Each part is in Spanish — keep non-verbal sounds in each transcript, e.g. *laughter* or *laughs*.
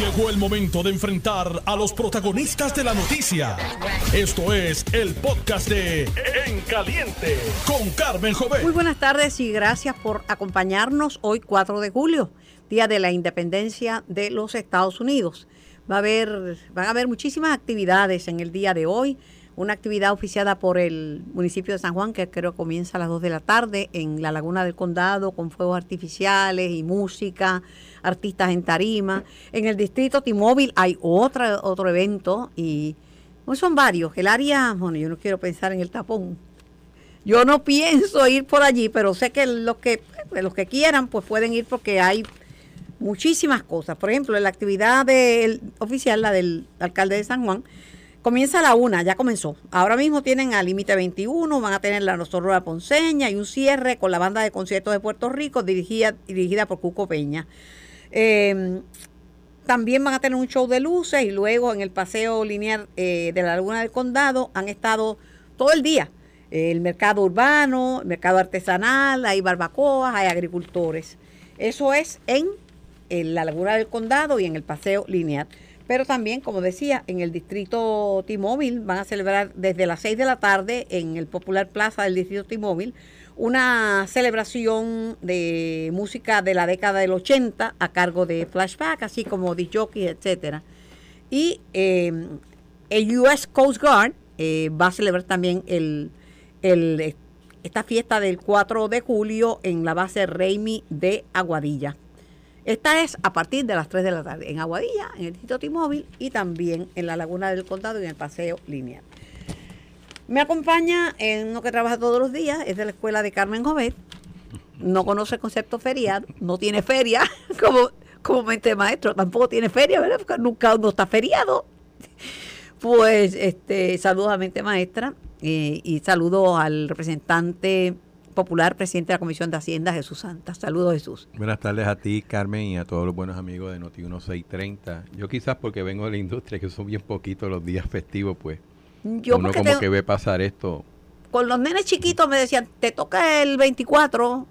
Llegó el momento de enfrentar a los protagonistas de la noticia. Esto es el podcast de En Caliente con Carmen Jovet. Muy buenas tardes y gracias por acompañarnos hoy 4 de julio, Día de la Independencia de los Estados Unidos. Va a haber, van a haber muchísimas actividades en el día de hoy. Una actividad oficiada por el municipio de San Juan, que creo comienza a las 2 de la tarde en la Laguna del Condado, con fuegos artificiales y música, artistas en tarima. En el distrito T-Mobile hay otra, otro evento y pues son varios. El área, bueno, yo no quiero pensar en el tapón. Yo no pienso ir por allí, pero sé que los que, los que quieran, pues pueden ir porque hay muchísimas cosas. Por ejemplo, la actividad del, oficial, la del alcalde de San Juan, comienza a la una, ya comenzó. Ahora mismo tienen al límite 21, van a tener la Nosorroa Ponceña y un cierre con la banda de conciertos de Puerto Rico dirigida, dirigida por Cuco Peña. Eh, también van a tener un show de luces y luego en el paseo lineal eh, de la Laguna del Condado han estado todo el día. el mercado urbano, el mercado artesanal, hay barbacoas, hay agricultores. Eso es en, en la Laguna del Condado y en el paseo lineal. Pero también, como decía, en el distrito T-Mobile van a celebrar desde las 6 de la tarde en el Popular Plaza del distrito T-Mobile una celebración de música de la década del 80 a cargo de Flashback, así como de Jockey, etcétera. Y eh, el US Coast Guard eh, va a celebrar también el, esta fiesta del 4 de julio en la base Reimi de Aguadilla. Esta es a partir de las 3 de la tarde en Aguadilla, en el distrito T-Mobile y también en la Laguna del Condado y en el Paseo Lineal. Me acompaña en uno que trabaja todos los días, es de la escuela de Carmen Jovet. No conoce el concepto feriado, no tiene feria *laughs* como, como mente maestro, tampoco tiene feria, ¿verdad? Porque nunca uno está feriado. Pues este, saludos a mente maestra eh, y saludo al representante popular, presidente de la Comisión de Hacienda, Jesús Santa. Saludos, Jesús. Buenas tardes a ti, Carmen, y a todos los buenos amigos de Noti 1630. Yo quizás porque vengo de la industria, que son bien poquitos los días festivos, pues yo Uno como que ve pasar esto. Con los nenes chiquitos me decían, te toca el 24,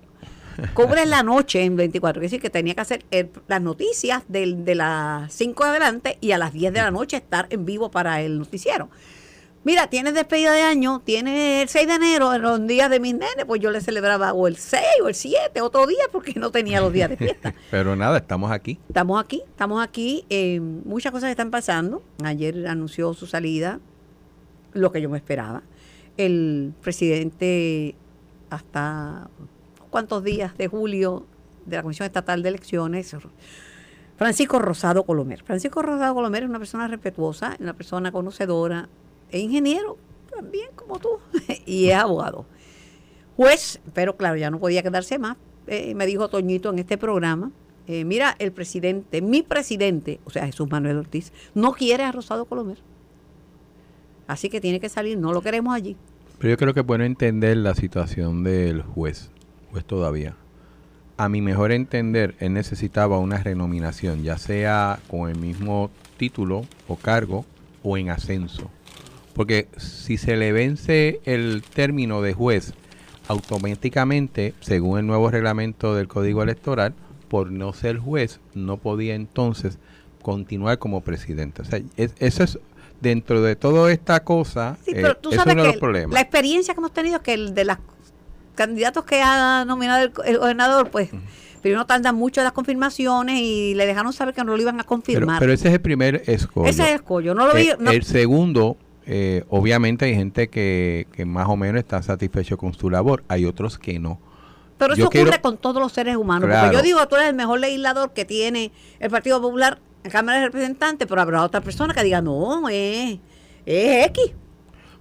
cubre la noche en 24. Es decir, que tenía que hacer las noticias de, de las 5 de adelante y a las 10 de la noche estar en vivo para el noticiero. Mira, tienes despedida de año, tienes el 6 de enero, en los días de mis nenes, pues yo le celebraba o el 6 o el 7, otro día, porque no tenía los días de fiesta. *laughs* Pero nada, estamos aquí. Estamos aquí, estamos aquí. Eh, muchas cosas están pasando. Ayer anunció su salida lo que yo me esperaba. El presidente hasta cuántos días de julio de la Comisión Estatal de Elecciones, Francisco Rosado Colomer. Francisco Rosado Colomer es una persona respetuosa, una persona conocedora, es ingeniero también como tú, *laughs* y es abogado. Juez, pero claro, ya no podía quedarse más. Eh, me dijo Toñito en este programa, eh, mira, el presidente, mi presidente, o sea, Jesús Manuel Ortiz, no quiere a Rosado Colomer. Así que tiene que salir, no lo queremos allí. Pero yo creo que bueno entender la situación del juez, juez todavía. A mi mejor entender, él necesitaba una renominación, ya sea con el mismo título o cargo o en ascenso. Porque si se le vence el término de juez, automáticamente, según el nuevo reglamento del Código Electoral, por no ser juez, no podía entonces continuar como presidente. O sea, eso es dentro de toda esta cosa, sí, pero tú sabes que La experiencia que hemos tenido es que el de los candidatos que ha nominado el, gobernador, pues, primero tardan mucho las confirmaciones y le dejaron saber que no lo iban a confirmar. Pero, ese es el primer escollo. Ese es el escollo, no lo vi, El segundo, eh, obviamente hay gente que, que más o menos está satisfecho con su labor, hay otros que no. Pero eso ocurre con todos los seres humanos. Porque yo digo, tú eres el mejor legislador que tiene el Partido Popular en Cámara de Representantes, pero habrá otra persona que diga, no, es, es X.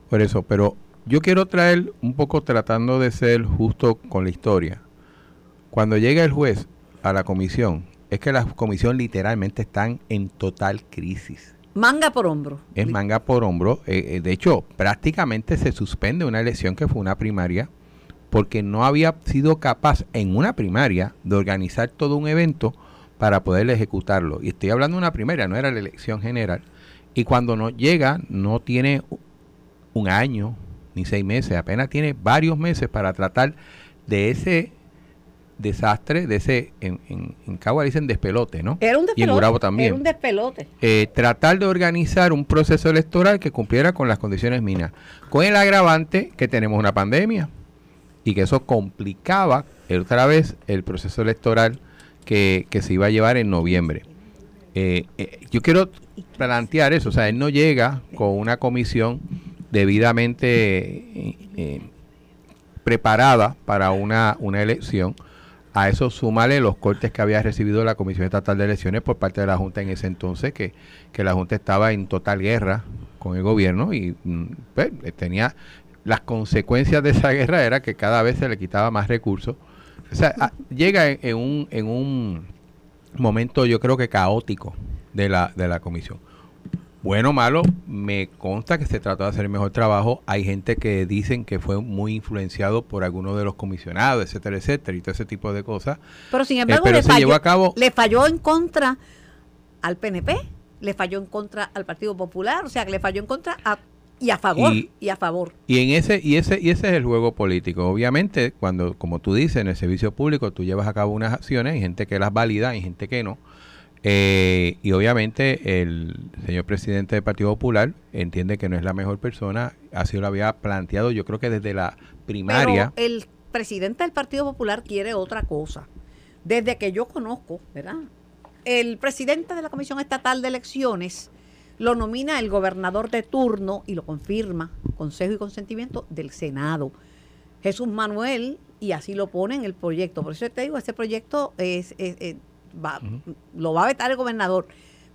Por eso, pero yo quiero traer un poco tratando de ser justo con la historia. Cuando llega el juez a la comisión, es que la comisión literalmente están en total crisis. Manga por hombro. Es manga por hombro. Eh, eh, de hecho, prácticamente se suspende una elección que fue una primaria porque no había sido capaz en una primaria de organizar todo un evento para poder ejecutarlo. Y estoy hablando de una primera, no era la elección general. Y cuando no llega, no tiene un año ni seis meses, apenas tiene varios meses para tratar de ese desastre, de ese, en, en, en Cagua dicen despelote, ¿no? Era un Y en despelote. Gurabo también. Era un despelote. eh, tratar de organizar un proceso electoral que cumpliera con las condiciones mínimas. Con el agravante que tenemos una pandemia y que eso complicaba otra vez el proceso electoral que, se iba a llevar en noviembre. Eh, eh, yo quiero plantear eso, o sea, él no llega con una comisión debidamente eh, preparada para una, una elección. A eso sumarle los cortes que había recibido la Comisión Estatal de Elecciones por parte de la Junta en ese entonces, que, que la Junta estaba en total guerra con el gobierno y mm, pues, tenía las consecuencias de esa guerra era que cada vez se le quitaba más recursos. O sea, a- llega en, en un, en un momento yo creo que caótico de la, de la comisión. Bueno o malo, me consta que se trató de hacer el mejor trabajo. Hay gente que dicen que fue muy influenciado por algunos de los comisionados, etcétera, etcétera, y todo ese tipo de cosas. Pero sin embargo, pero le, se falló, llevó a cabo- le falló en contra al PNP, le falló en contra al Partido Popular, o sea, que le falló en contra a- y a favor, Y- y, a favor. Y en ese y ese y ese es el juego político. Obviamente, cuando como tú dices en el servicio público tú llevas a cabo unas acciones, hay gente que las valida, hay gente que no. Eh, y obviamente el señor presidente del Partido Popular entiende que no es la mejor persona, así lo había planteado, yo creo que desde la primaria. Pero el presidente del Partido Popular quiere otra cosa. Desde que yo conozco, ¿verdad? El presidente de la Comisión Estatal de Elecciones lo nomina el gobernador de turno y lo confirma, consejo y consentimiento del Senado. Jesús Manuel, y así lo pone en el proyecto. Por eso te digo, este proyecto es, es- es- va- lo va a vetar el gobernador.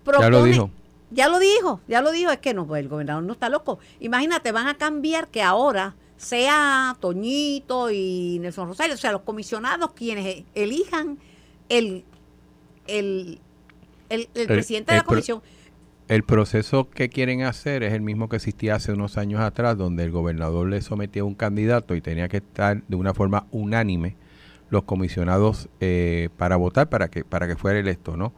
Ya lo Propone- dijo. ya lo dijo, ya lo dijo, es que no, pues el gobernador no está loco. Imagínate, van a cambiar que ahora sea Toñito y Nelson Rosario, o sea, los comisionados quienes elijan el, el, el, el El- presidente de la comisión. El proceso que quieren hacer es el mismo que existía hace unos años atrás, donde el gobernador le sometía a un candidato y tenía que estar de una forma unánime los comisionados eh, para votar para que para que fuera electo, ¿no?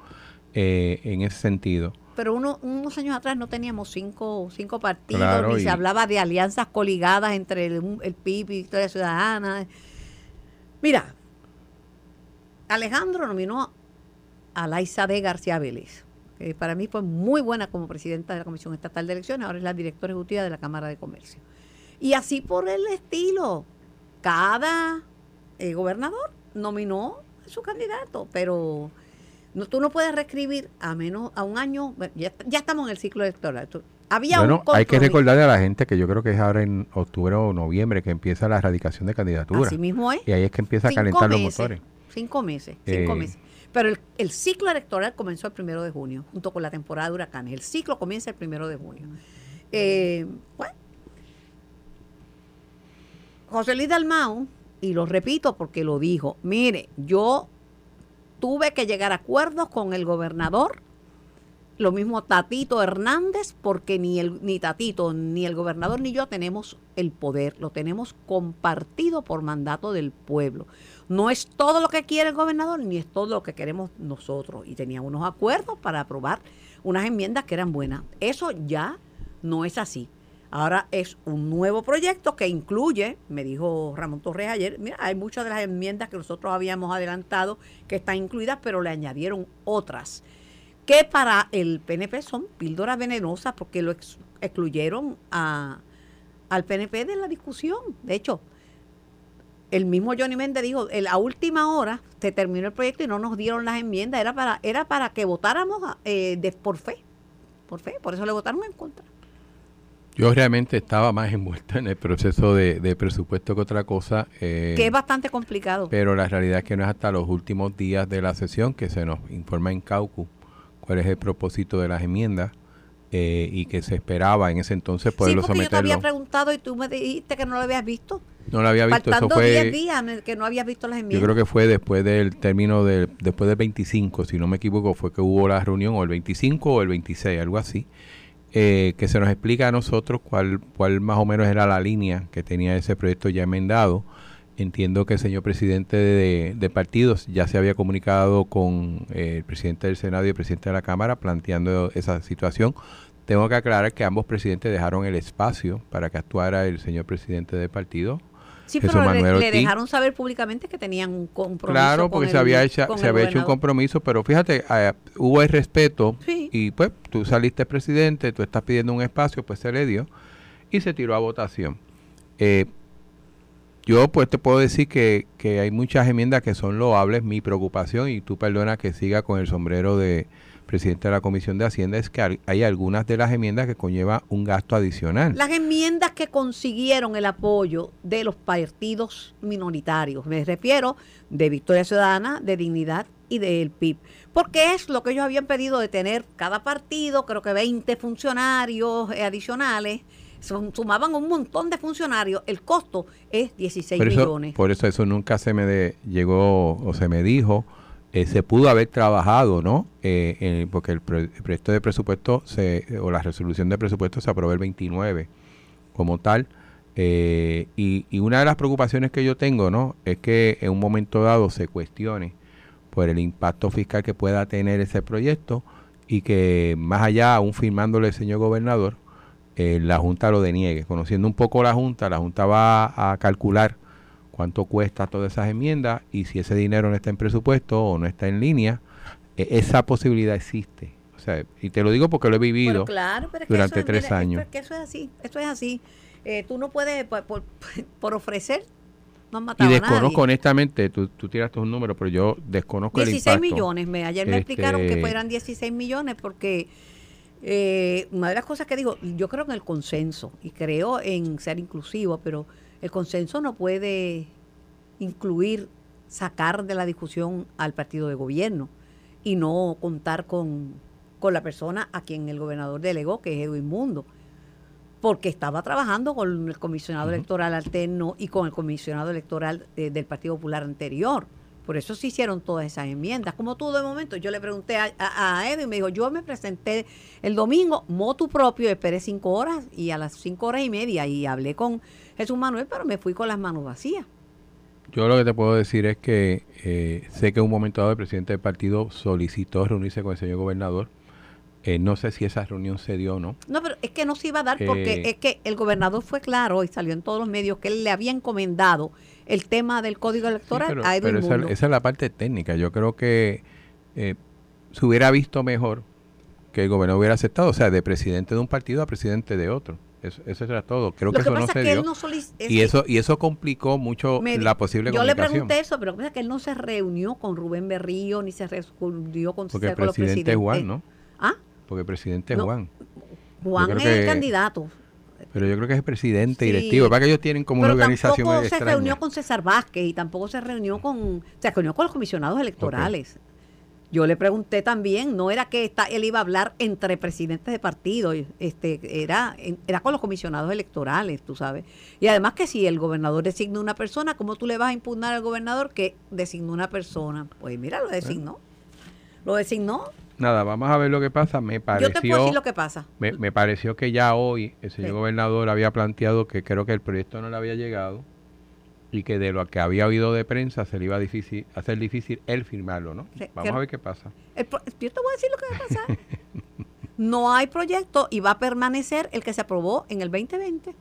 Eh, en ese sentido. Pero uno, unos años atrás no teníamos cinco, cinco partidos, Claro, ni y- se hablaba de alianzas coligadas entre el, el PIB y Victoria Ciudadana. Mira, Alejandro nominó a Laisa de García Vélez, que para mí fue muy buena como presidenta de la Comisión Estatal de Elecciones, ahora es la directora ejecutiva de la Cámara de Comercio. Y así por el estilo, cada eh, gobernador nominó a su candidato, pero no, tú no puedes reescribir a menos a un año, ya, ya estamos en el ciclo electoral. Tú- había bueno, un hay que recordarle a la gente que yo creo que es ahora en octubre o noviembre que empieza la erradicación de candidatura. Así mismo es. Y ahí es que empieza a calentar los motores. Cinco meses, cinco Eh. meses. Pero el, el ciclo electoral comenzó el primero de junio, junto con la temporada de huracanes. El ciclo comienza el primero de junio. Eh, bueno, José Luis Dalmau, y lo repito porque lo dijo, mire, yo tuve que llegar a acuerdos con el gobernador, lo mismo Tatito Hernández, porque ni el ni Tatito, ni el gobernador, ni yo tenemos el poder, lo tenemos compartido por mandato del pueblo. No es todo lo que quiere el gobernador, ni es todo lo que queremos nosotros. Y tenía unos acuerdos para aprobar unas enmiendas que eran buenas. Eso ya no es así. Ahora es un nuevo proyecto que incluye, me dijo Ramón Torres ayer, mira, hay muchas de las enmiendas que nosotros habíamos adelantado que están incluidas, pero le añadieron otras, que para el PNP son píldoras venenosas porque lo ex- excluyeron a, al PNP de la discusión. De hecho, el mismo Johnny Méndez dijo, en la última hora se terminó el proyecto y no nos dieron las enmiendas, era para, era para que votáramos eh, de, por fe, por fe, por eso le votaron en contra. Yo realmente estaba más envuelto en el proceso de, de presupuesto que otra cosa. eh, que es bastante complicado. pero la realidad es que no es hasta los últimos días de la sesión que se nos informa en Caucu cuál es el propósito de las enmiendas eh, y que se esperaba en ese entonces sí, poderlo porque yo te había someterlo. preguntado y tú me dijiste que no lo habías visto. No lo había visto, Faltando 10 fue... días que no habías visto las Yo enmiendas. creo que fue después del término del, después del 25, si no me equivoco, fue que hubo la reunión, o el 25 o el 26, algo así, eh, que se nos explica a nosotros cuál, cuál más o menos era la línea que tenía ese proyecto ya enmendado. Entiendo que el señor presidente de, de partidos ya se había comunicado con eh, el presidente del Senado y el presidente de la Cámara planteando esa situación. Tengo que aclarar que ambos presidentes dejaron el espacio para que actuara el señor presidente del partido Sí, pero le, dejaron saber públicamente que tenían un compromiso. Claro, porque se había, hecho, se había hecho un compromiso, pero fíjate, eh, hubo el respeto y pues tú saliste presidente, tú estás pidiendo un espacio, pues se le dio y se tiró a votación. Eh, yo pues te puedo decir que, que hay muchas enmiendas que son loables. Mi preocupación, y tú perdona que siga con el sombrero de presidente de la Comisión de Hacienda, es que hay algunas de las enmiendas que conlleva un gasto adicional. Las enmiendas que consiguieron el apoyo de los partidos minoritarios, me refiero de Victoria Ciudadana, de Dignidad y del PIB. Porque es lo que ellos habían pedido de tener cada partido, creo que 20 funcionarios adicionales sumaban un montón de funcionarios, el costo es 16 millones. Por eso eso nunca se me llegó o se me dijo. Eh, se pudo haber trabajado, ¿no? Eh, porque el, proyecto de presupuesto se, o la resolución de presupuesto se aprobó el 29 como tal. Eh, y, y, una de las preocupaciones que yo tengo, ¿no? Es que en un momento dado se cuestione por el impacto fiscal que pueda tener ese proyecto y que más allá, aún firmándole el señor gobernador, la Junta lo deniegue. Conociendo un poco la Junta, la Junta va a calcular cuánto cuesta todas esas enmiendas y si ese dinero no está en presupuesto o no está en línea, e, esa posibilidad existe. O sea, y te lo digo porque lo he vivido durante tres años. Es que eso es así, esto es así. Eh, tú no puedes, por, *laughs* por, ofrecer, no y desconozco honestamente, tú, tú tiraste un número, pero yo desconozco 16 el impacto. millones, me, ayer me explicaron que este eran 16 millones porque eh, una de las cosas que digo, yo creo en el consenso y creo en ser inclusivo, pero el consenso no puede incluir sacar de la discusión al partido de gobierno y no contar con, la persona a quien el gobernador delegó, que es Edwin Mundo, porque estaba trabajando con el comisionado electoral alterno y con el comisionado electoral eh, del Partido Popular anterior. Por eso se hicieron todas esas enmiendas. Como tú de momento, yo le pregunté a, a, Edo y me dijo, yo me presenté el domingo, motu propio, esperé cinco horas y a las cinco horas y media y hablé con Jesús Manuel, pero me fui con las manos vacías. Yo lo que te puedo decir es que eh, sé que en un momento dado el presidente del partido solicitó reunirse con el señor gobernador. Eh, no sé si esa reunión se dio o no. No, pero es que no se iba a dar porque eh, es que el gobernador fue claro y salió en todos los medios que él le había encomendado el tema del código electoral a pero esa, esa, es la parte técnica. Yo creo que se hubiera visto mejor que el gobierno hubiera aceptado, o sea, de presidente de un partido a presidente de otro. Eso, eso era todo. Creo que, eso no se dio. y eso y eso complicó mucho la posible yo le pregunté eso, pero que él no se reunió con Rubén Berrío ni se reunió con, Porque el presidente es Juan, ¿no? ¿Ah? Porque el presidente es Juan. Juan es el candidato. Pero yo creo que es presidente directivo. Para que ellos tienen como una organización tampoco se reunió con César Vázquez y tampoco se reunió con... Se reunió con los comisionados electorales. Yo le pregunté también, no era que él iba a hablar entre presidentes de partido, este, era, era con los comisionados electorales, tú sabes. Y además que si el gobernador designa una persona, ¿cómo tú le vas a impugnar al gobernador que designó una persona? Pues mira, lo designó. Lo designó Nada, vamos a ver lo que pasa. Me pareció, Yo te puedo decir lo que pasa. Me, pareció que ya hoy el señor gobernador había planteado que creo que el proyecto no le había llegado y que de lo que había oído de prensa se le iba a difícil, hacer difícil él firmarlo, ¿no? Vamos a ver qué pasa. yo te voy a decir lo que va a pasar. *laughs* no hay proyecto y va a permanecer el que se aprobó en el 2020.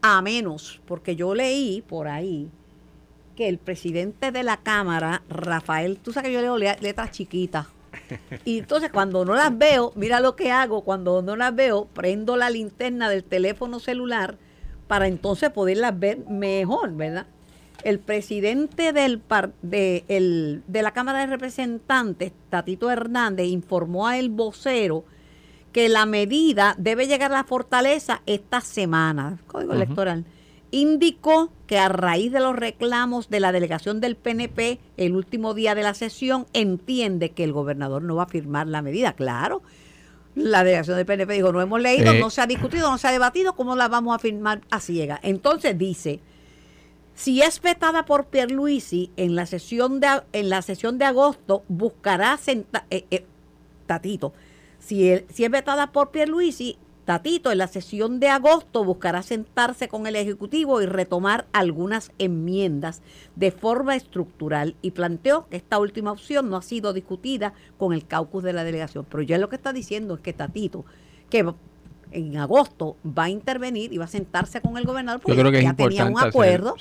A menos, porque yo leí por ahí que el presidente de la Cámara, Rafael, tú sabes que yo leo letras chiquitas, y entonces cuando no las veo, mira lo que hago, cuando no las veo, prendo la linterna del teléfono celular para entonces poderlas ver mejor, ¿verdad? El presidente del de, el, de la Cámara de Representantes, Tatito Hernández, informó a el vocero que la medida debe llegar a la fortaleza esta semana, código electoral indicó que a raíz de los reclamos de la delegación del PNP el último día de la sesión entiende que el gobernador no va a firmar la medida. Claro, la delegación del PNP dijo, no hemos leído, eh. no se ha discutido, no se ha debatido, ¿cómo la vamos a firmar a ciega? Entonces dice, si es vetada por Pierluisi en la sesión de, en la sesión de agosto, buscará eh, eh, Tatito, si, si es vetada por Pierluisi, Tatito en la sesión de agosto buscará sentarse con el Ejecutivo y retomar algunas enmiendas de forma estructural y planteó que esta última opción no ha sido discutida con el caucus de la delegación. Pero ya lo que está diciendo es que Tatito, que en agosto va a intervenir y va a sentarse con el gobernador porque Yo creo que ya tenía un acuerdo.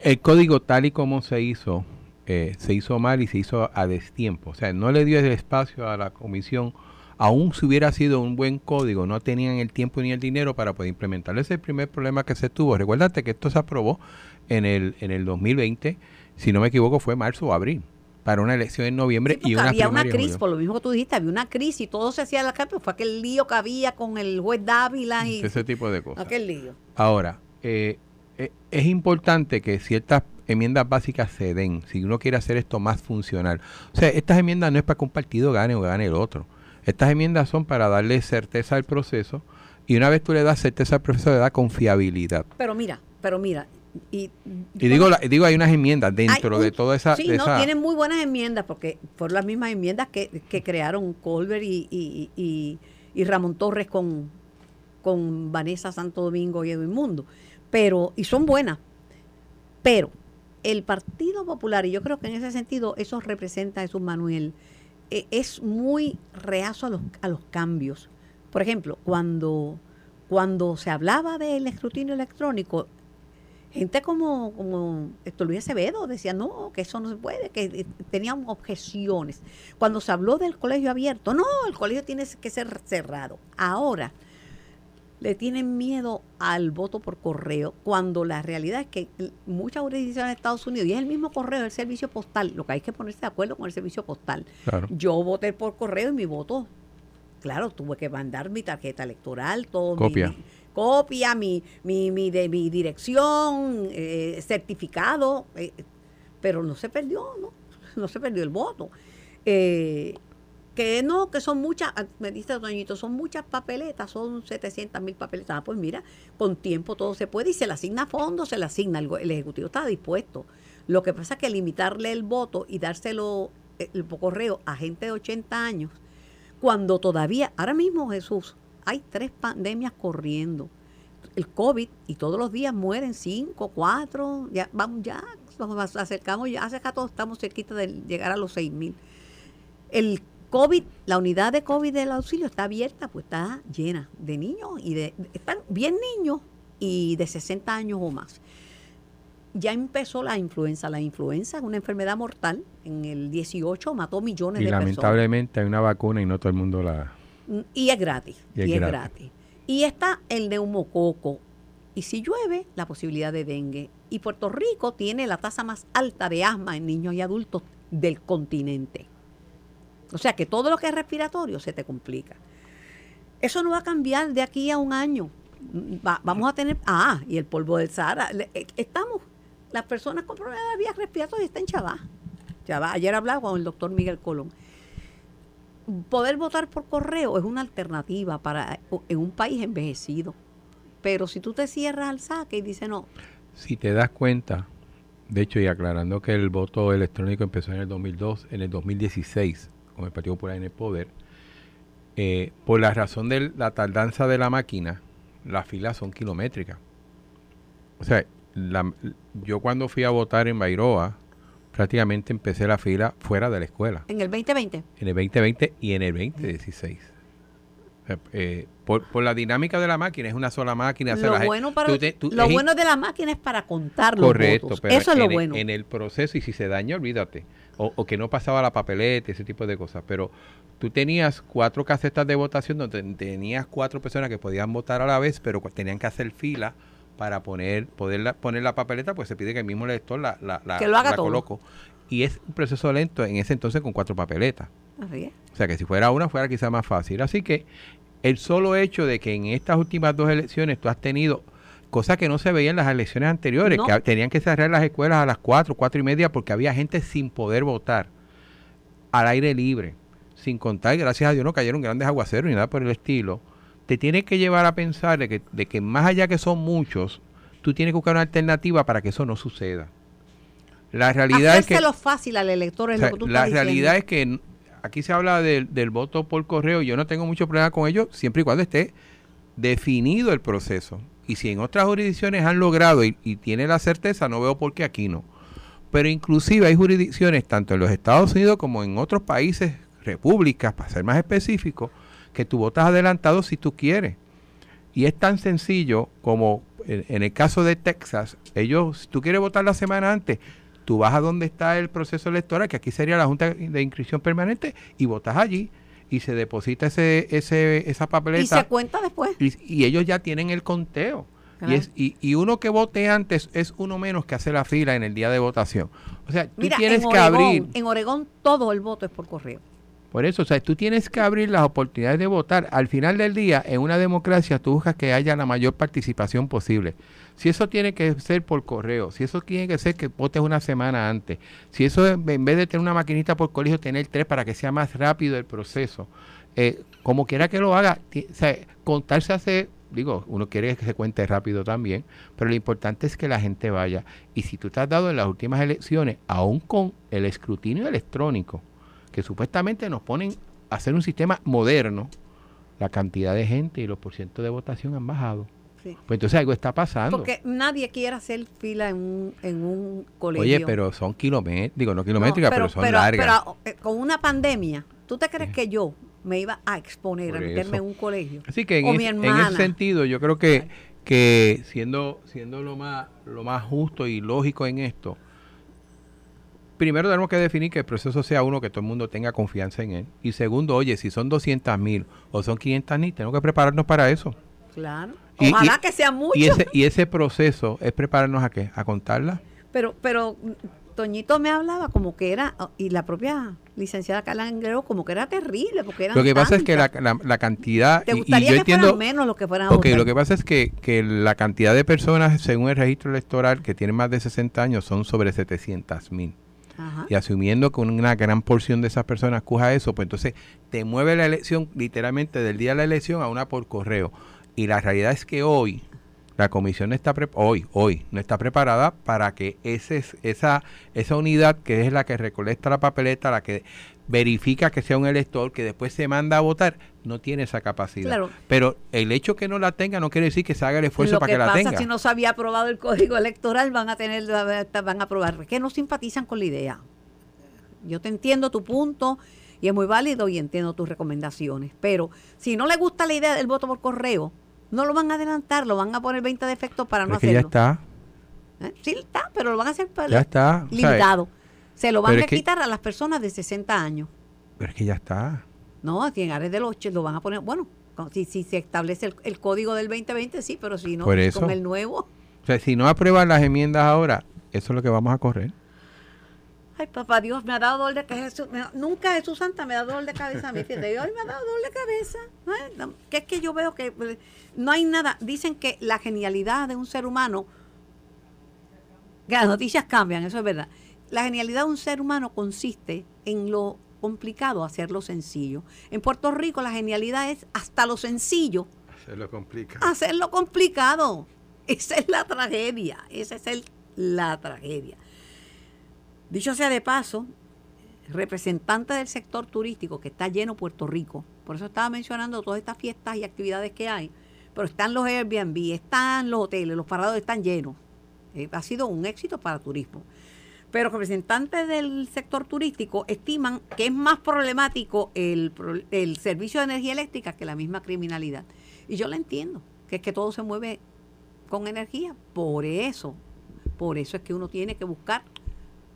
el código tal y como se hizo, eh, se hizo mal y se hizo a destiempo. O sea, no le dio el espacio a la comisión aún si hubiera sido un buen código, no tenían el tiempo ni el dinero para poder implementarlo. Ese es el primer problema que se tuvo. Recuérdate que esto se aprobó en el, en el 2020, si no me equivoco, fue marzo o abril para una elección en noviembre y una había una crisis, por lo mismo que tú dijiste, había una crisis y todo se hacía a la cambio, fue aquel lío que había con el juez Dávila y ese tipo de cosas. Aquel lío. Ahora, eh, eh, es importante que ciertas enmiendas básicas se den, si uno quiere hacer esto más funcional. O sea, estas enmiendas no es para que un partido gane o gane el otro. Estas enmiendas son para darle certeza al proceso y una vez tú le das certeza al proceso le da confiabilidad. Pero mira, pero mira, y, digo, digo, hay unas enmiendas dentro de toda esa... Sí, no, tienen muy buenas enmiendas porque fueron las mismas enmiendas que, crearon Colbert y, y, Ramón Torres con, con Vanessa Santo Domingo y Edwin Mundo. Pero, y son buenas. Pero el Partido Popular, y yo creo que en ese sentido eso representa a Jesús Manuel, e, es muy reazo a los, a los cambios. Por ejemplo, cuando, cuando se hablaba del escrutinio electrónico, gente como, como Héctor Luis Acevedo decía, no, que eso no se puede, que eh, tenían objeciones. Cuando se habló del colegio abierto, no, el colegio tiene que ser cerrado. Ahora, le tienen miedo al voto por correo, cuando la realidad es que muchas jurisdicciones de Estados Unidos, y es el mismo correo, el servicio postal, lo que hay que ponerse de acuerdo con el servicio postal. Yo voté por correo y mi voto, claro, tuve que mandar mi tarjeta electoral, todo Copia. Mi, copia, mi, mi, mi, de mi dirección, eh, certificado, eh, pero no se perdió, ¿no? *laughs* No se perdió el voto. Eh, que no, que son muchas, ah, me dice Doñito, son muchas papeletas, son 700 mil papeletas. Ah, pues mira, con tiempo todo se puede y se le asigna fondo, se le asigna, el, el Ejecutivo está dispuesto. Lo que pasa es que limitarle el voto y dárselo el correo a gente de 80 años, cuando todavía, ahora mismo Jesús, hay tres pandemias corriendo. El COVID y todos los días mueren cinco, cuatro, ya vamos, ya nos acercamos, ya hace todos estamos cerquita de llegar a los seis mil. El COVID, la unidad de COVID del auxilio está abierta, pues está llena de niños y de, están bien niños y de 60 años o más. Ya empezó la influenza. La influenza es una enfermedad mortal. En el 18 mató millones de personas. Y lamentablemente hay una vacuna y no todo el mundo la, y es gratis. Y, es, gratis. Y está el neumococo. Y si llueve, la posibilidad de dengue. Y Puerto Rico tiene la tasa más alta de asma en niños y adultos del continente. O sea que todo lo que es respiratorio se te complica. Eso no va a cambiar de aquí a un año. vamos a tener. Ah, y el polvo del Sahara. Eh, estamos. Las personas con problemas de vías respiratorias están en Ayer hablaba con el doctor Miguel Colón poder votar por correo es una alternativa para en un país envejecido. Pero si tú te cierras al saque y dices no. Si te das cuenta, de hecho, y aclarando que el voto electrónico empezó en el 2002, en el 2016, con el Partido Popular en el poder, eh, por la razón de la tardanza de la máquina, las filas son kilométricas. O sea, yo cuando fui a votar en Bairoa, prácticamente empecé la fila fuera de la escuela. ¿En el 2020? En el 2020 y en el 2016. Eh, por, la dinámica de la máquina, es una sola máquina. Lo, bueno, para, lo bueno de la máquina es para contar los Correcto, Pero Eso es lo bueno. en el proceso, y si se daña, olvídate. O, o, que no pasaba la papeleta, ese tipo de cosas. Pero tú tenías cuatro casetas de votación donde tenías cuatro personas que podían votar a la vez, pero tenían que hacer fila para poner poder poner la papeleta, pues se pide que el mismo lector la, la, la, coloco. Y es un proceso lento en ese entonces con cuatro papeletas. O sea que si fuera una, fuera quizá más fácil. Así que el solo hecho de que en estas últimas dos elecciones tú has tenido cosas que no se veían en las elecciones anteriores, que tenían que cerrar las escuelas a las cuatro, cuatro y media porque había gente sin poder votar al aire libre, sin contar, gracias a Dios no cayeron grandes aguaceros ni nada por el estilo. Te tiene que llevar a pensar de que, de que más allá que son muchos, tú tienes que buscar una alternativa para que eso no suceda. La realidad es que... fácil al elector es lo que tú La realidad es que aquí se habla del, voto por correo, yo no tengo mucho problema con ello, siempre y cuando esté definido el proceso. Y si en otras jurisdicciones han logrado y, y tiene la certeza, no veo por qué aquí no. Pero inclusive hay jurisdicciones, tanto en los Estados Unidos como en otros países, repúblicas, para ser más específico, que tú votas adelantado si tú quieres. Y es tan sencillo como en, en el caso de Texas, ellos, si tú quieres votar la semana antes, tú vas a donde está el proceso electoral, que aquí sería la Junta de Inscripción Permanente, y votas allí y se deposita ese, ese, esa papeleta. Y se cuenta después. Y, y ellos ya tienen el conteo. Claro. Y, es, y, y uno que vote antes es uno menos que hace la fila en el día de votación. O sea, tú Mira, tienes en que Oregón, abrir. en Oregón todo el voto es por correo. Por eso, o sea, tú tienes que abrir las oportunidades de votar. Al final del día, en una democracia, tú buscas que haya la mayor participación posible. Si eso tiene que ser por correo, si eso tiene que ser que votes una semana antes, si eso en vez de tener una maquinita por colegio, tener tres para que sea más rápido el proceso, eh, como quiera que lo haga, o sea, contar se hace, digo, uno quiere que se cuente rápido también, pero lo importante es que la gente vaya. Y si tú te has dado en las últimas elecciones, aún con el escrutinio electrónico, que supuestamente nos ponen a hacer un sistema moderno, la cantidad de gente y los porcientos de votación han bajado. Sí. Pues entonces algo está pasando. Porque nadie quiere hacer fila en un, en un colegio. Oye, pero son kilómetros, digo, no No, kilométricas, pero, son pero- largas. pero, eh, con una pandemia, ¿tú te crees que yo me iba a exponer Por a meterme eso. en un colegio? Así que en, o es- mi en hermana. ese sentido, yo creo que, que siendo, siendo lo más, lo más justo y lógico en esto, primero tenemos que definir que el proceso sea uno que todo el mundo tenga confianza en él. Y segundo, oye, si son 200 mil o son 500 mil, tenemos que prepararnos para eso. Claro. Y- Ojalá y- que sea mucho. Y ese, y ese proceso es prepararnos a qué? A contarla. Pero, pero Toñito me hablaba como que era, oh, y la propia licenciada Carla Anguero, como que era terrible, porque eran Lo que pasa es que la, la- la cantidad... ¿Te y- y, gustaría yo que entiendo, menos los que fueran a Ok, votar? lo que pasa es que, que la cantidad de personas, según el registro electoral, que tienen más de 60 años, son sobre 700 mil. Y asumiendo que una gran porción de esas personas coja eso, pues entonces te mueve la elección literalmente del día de la elección a una por correo. Y la realidad es que hoy la comisión no está hoy hoy no está preparada para que ese, esa esa unidad que es la que recolecta la papeleta, la que verifica que sea un elector que después se manda a votar, no tiene esa capacidad. Claro. Pero el hecho que no la tenga no quiere decir que se haga el esfuerzo lo para que, que, la pasa tenga. si no se había aprobado el código electoral van a tener van a aprobar que no simpatizan con la idea yo te entiendo tu punto y es muy válido y entiendo tus recomendaciones pero si no le gusta la idea del voto por correo no lo van a adelantar lo van a poner 20 defectos para Pero no es que ya hacerlo está, ¿Eh? sí está pero lo van a hacer para ya está. o sea, limitado se lo van pero a que- quitar a las personas de 60 años pero es que ya está. no, si en áreas del 8 lo van a poner, bueno, si, si se establece el, el código del 2020, sí, pero si no, Por eso. con el nuevo. O sea, si no aprueban las enmiendas ahora, eso es lo que vamos a correr. Ay, papá Dios, me ha dado dolor de cabeza. nunca Jesús Santa me ha dado dolor de cabeza a mí. Fíjate, hoy me ha dado dolor de cabeza. Ay, que es que yo veo que eh, no hay nada. Dicen que la genialidad de un ser humano, que las noticias cambian, eso es verdad. La genialidad de un ser humano consiste en lo complicado, hacerlo sencillo. En Puerto Rico la genialidad es hasta lo sencillo Se lo complica. hacerlo complicado. Esa es la tragedia. Esa es el- la tragedia. Dicho sea de paso, representante del sector turístico que está lleno Puerto Rico, por eso estaba mencionando todas estas fiestas y actividades que hay, pero están los Airbnb, están los hoteles, los parados están llenos. Eh, ha sido un éxito para turismo. Pero representantes del sector turístico estiman que es más problemático el, el servicio de energía eléctrica que la misma criminalidad. Y yo lo entiendo, que es que todo se mueve con energía. Por eso, por eso es que uno tiene que buscar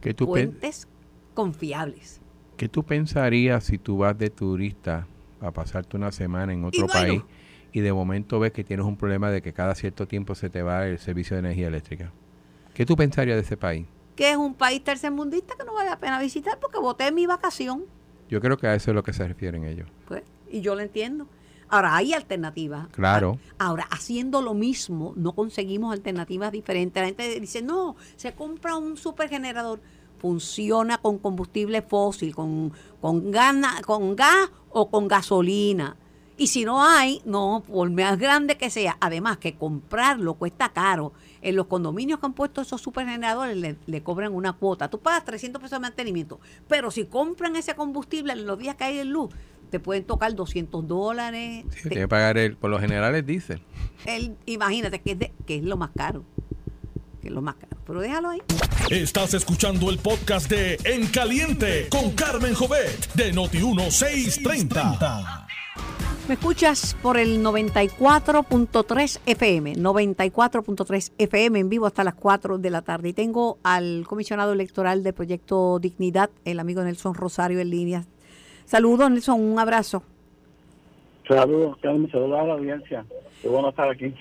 ¿Qué tú, pen- fuentes confiables. qué tú pensarías si tú vas de turista a pasarte una semana en otro no país luz. y de momento ves que tienes un problema de que cada cierto tiempo se te va el servicio de energía eléctrica? ¿Qué tú pensarías de ese país? Que es un país tercermundista que no vale la pena visitar porque voté mi vacación. Yo creo que a eso es lo que se refieren ellos. Pues, y yo lo entiendo. Ahora, hay alternativas. Claro. Ahora, haciendo lo mismo, no conseguimos alternativas diferentes. La gente dice, no, se compra un supergenerador. Funciona con combustible fósil, con, con, gana- con gas o con gasolina. Y si no hay, no, por más grande que sea. Además, que comprarlo cuesta caro. En los condominios que han puesto esos supergeneradores le, le cobran una cuota. Tú pagas 300 pesos de mantenimiento. Pero si compran ese combustible en los días que hay en luz, te pueden tocar 200 dólares. Sí, te- Tiene que pagar el, por lo general es diésel. el, imagínate que es, de- que es lo más caro. Que es lo más caro. Pero déjalo ahí. Estás escuchando el podcast de En Caliente con Carmen Jovet de Noti1630. Me escuchas por el 94.3 FM, 94.3 FM en vivo hasta las 4 de la tarde. Y tengo al comisionado electoral del Proyecto Dignidad, el amigo Nelson Rosario en línea. Saludos, Nelson, un abrazo. Saludos, saludos a la audiencia. Qué bueno estar aquí.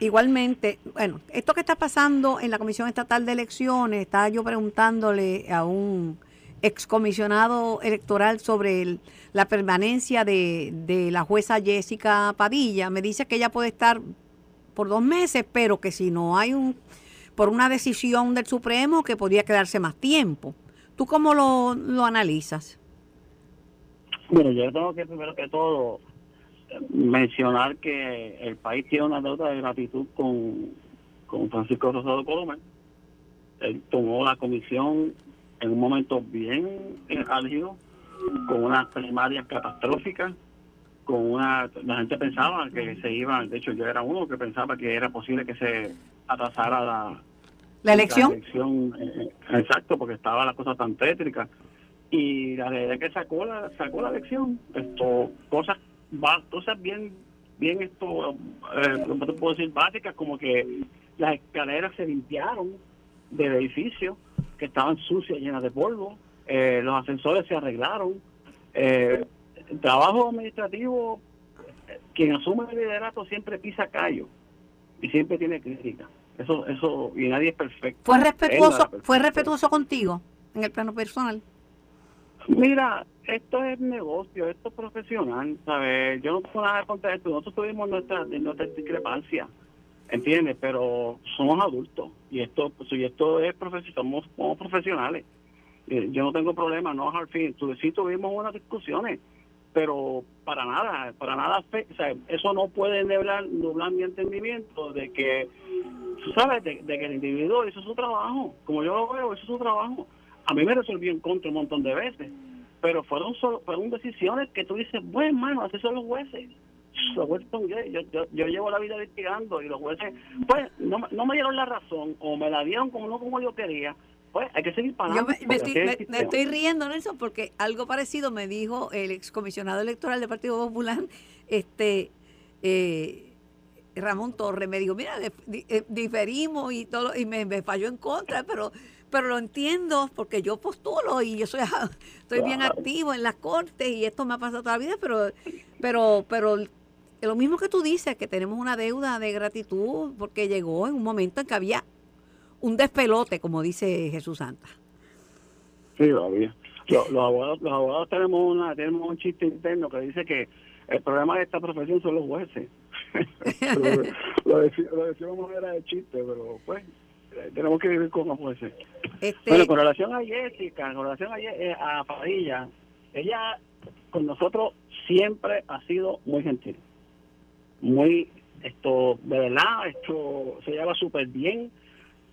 Igualmente, bueno, esto que está pasando en la Comisión Estatal de Elecciones, estaba yo preguntándole a un excomisionado electoral sobre la permanencia de, de, la jueza Jessica Padilla. Me dice que ella puede estar por dos meses, pero que si no hay un, por una decisión del Supremo, que podría quedarse más tiempo. ¿Tú cómo lo, lo analizas? Bueno, yo tengo que primero que todo mencionar que el país tiene una deuda de gratitud con, con Francisco Rosado Colomé. Él tomó la comisión en un momento bien álgido, con unas primarias catastróficas, con una... La gente pensaba que se iba, de hecho yo era uno que pensaba que era posible que se atrasara la, la elección. La elección eh, exacto, porque estaba la cosa tan tétrica. Y la realidad es que sacó la, sacó la elección, esto, cosas, cosas bien, bien esto, eh, ¿cómo te puedo decir? Básicas, como que las escaleras se limpiaron del edificio, que estaban sucias, llenas de polvo, eh, los ascensores se arreglaron, eh, el trabajo administrativo, quien asume el liderato siempre pisa callo y siempre tiene crítica. Eso, eso, y nadie es perfecto. ¿Fue respetuoso, ¿Fue respetuoso contigo en el plano personal? Mira, esto es negocio, esto es profesional, ¿sabes? Yo no tengo nada contra esto, nosotros tuvimos nuestra, nuestra discrepancia, ¿entiendes? Pero somos adultos y esto pues, y esto es somos, somos profesionales. Eh, yo no tengo problema, no al fin, sí tuvimos unas discusiones, pero para nada, para nada, eso no puede nublar, nublar mi entendimiento de que, sabes, de, que el individuo hizo su trabajo, como yo lo veo, hizo su trabajo. A mí me resolvió en contra un montón de veces, pero fueron solo, fueron decisiones que tú dices, bueno, hermano, así son los jueces los jueces son gays. Yo, yo, yo, llevo la vida investigando y los jueces, pues, no, no me dieron la razón o me la dieron como no como yo quería. Pues hay que seguir pagando. Yo me, estoy, me, estoy, riendo, Nelson, porque algo parecido me dijo el excomisionado electoral del Partido Popular, este eh, Ramón Torres. Me dijo, mira, eh, diferimos y todo, y me, falló en contra, pero pero lo entiendo porque yo postulo y yo soy *laughs* estoy bien activo en las cortes y esto me ha pasado toda la vida, pero pero pero lo mismo que tú dices, que tenemos una deuda de gratitud porque llegó en un momento en que había un despelote, como dice Jesús Santa. Sí, todavía. Los, los, abogados, los abogados tenemos, una, tenemos un chiste interno que dice que el problema de esta profesión son los jueces. *laughs* lo, decimos manera de chiste, pero pues tenemos que vivir con los jueces. Este... Bueno, con relación a Jessica, con relación a, eh, a Padilla, ella con nosotros siempre ha sido muy gentil muy, esto, de verdad, esto se lleva súper bien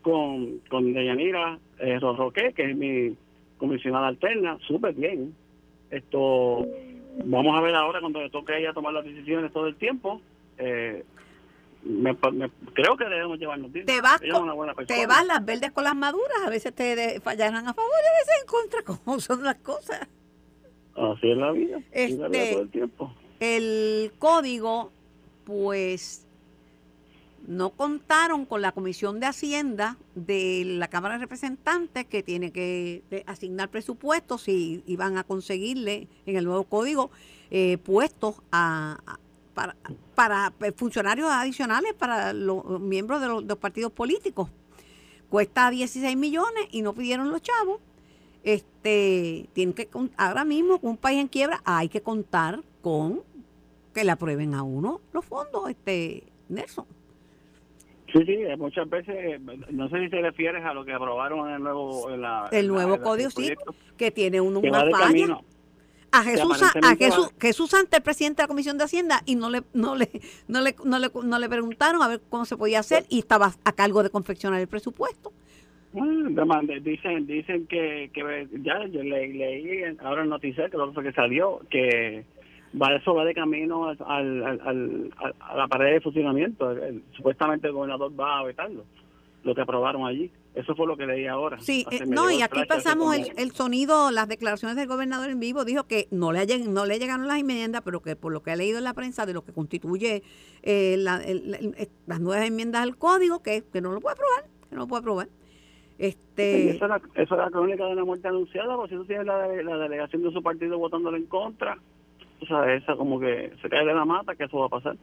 con, con Deyanira eh, Roque, que es mi comisionada alterna, súper bien. Esto, vamos a ver ahora cuando le toque a ella tomar las decisiones todo el tiempo. Eh, me, creo que debemos llevarnos bien. Te vas, te vas las verdes con las maduras, a veces te fallarán a favor y a veces en contra, *laughs* como son las cosas. Así es la vida. Este, la vida todo el tiempo. El código pues no contaron con la Comisión de Hacienda de la Cámara de Representantes que tiene que asignar presupuestos y iban a conseguirle en el nuevo código eh, puestos a, para, para, funcionarios adicionales para los miembros de los, partidos políticos. Cuesta 16 millones y no pidieron los chavos. Este, tienen que ahora mismo un país en quiebra hay que contar con que le aprueben a uno los fondos, este Nelson. Sí, sí, muchas veces, no sé si te refieres a lo que aprobaron en el nuevo... el nuevo código, sí, que tiene un, una falla. A Jesús, a Jesús, Jesús ante el presidente de la Comisión de Hacienda y no le, no le, no le, no le, no le preguntaron a ver cómo se podía hacer y estaba a cargo de confeccionar el presupuesto. Ah, dicen dicen que, que ya yo leí ahora el noticiero que lo que salió que va eso va de camino al, al, al, a la pared de funcionamiento. supuestamente el gobernador va a vetarlo. lo que aprobaron allí. Eso fue lo que leí ahora. Sí, eh, no, y aquí pasamos el, el, sonido, las declaraciones del gobernador en vivo, dijo que no le, no le llegaron las enmiendas, pero que por lo que ha leído en la prensa de lo que constituye eh, las nuevas enmiendas al código, que, que no lo puede aprobar, que no lo puede aprobar. Este... Eso, es la, crónica de una muerte anunciada, porque si tú tienes la, la delegación de su partido votándole en contra, o sea, esa como que se cae de la mata, que eso va a pasar.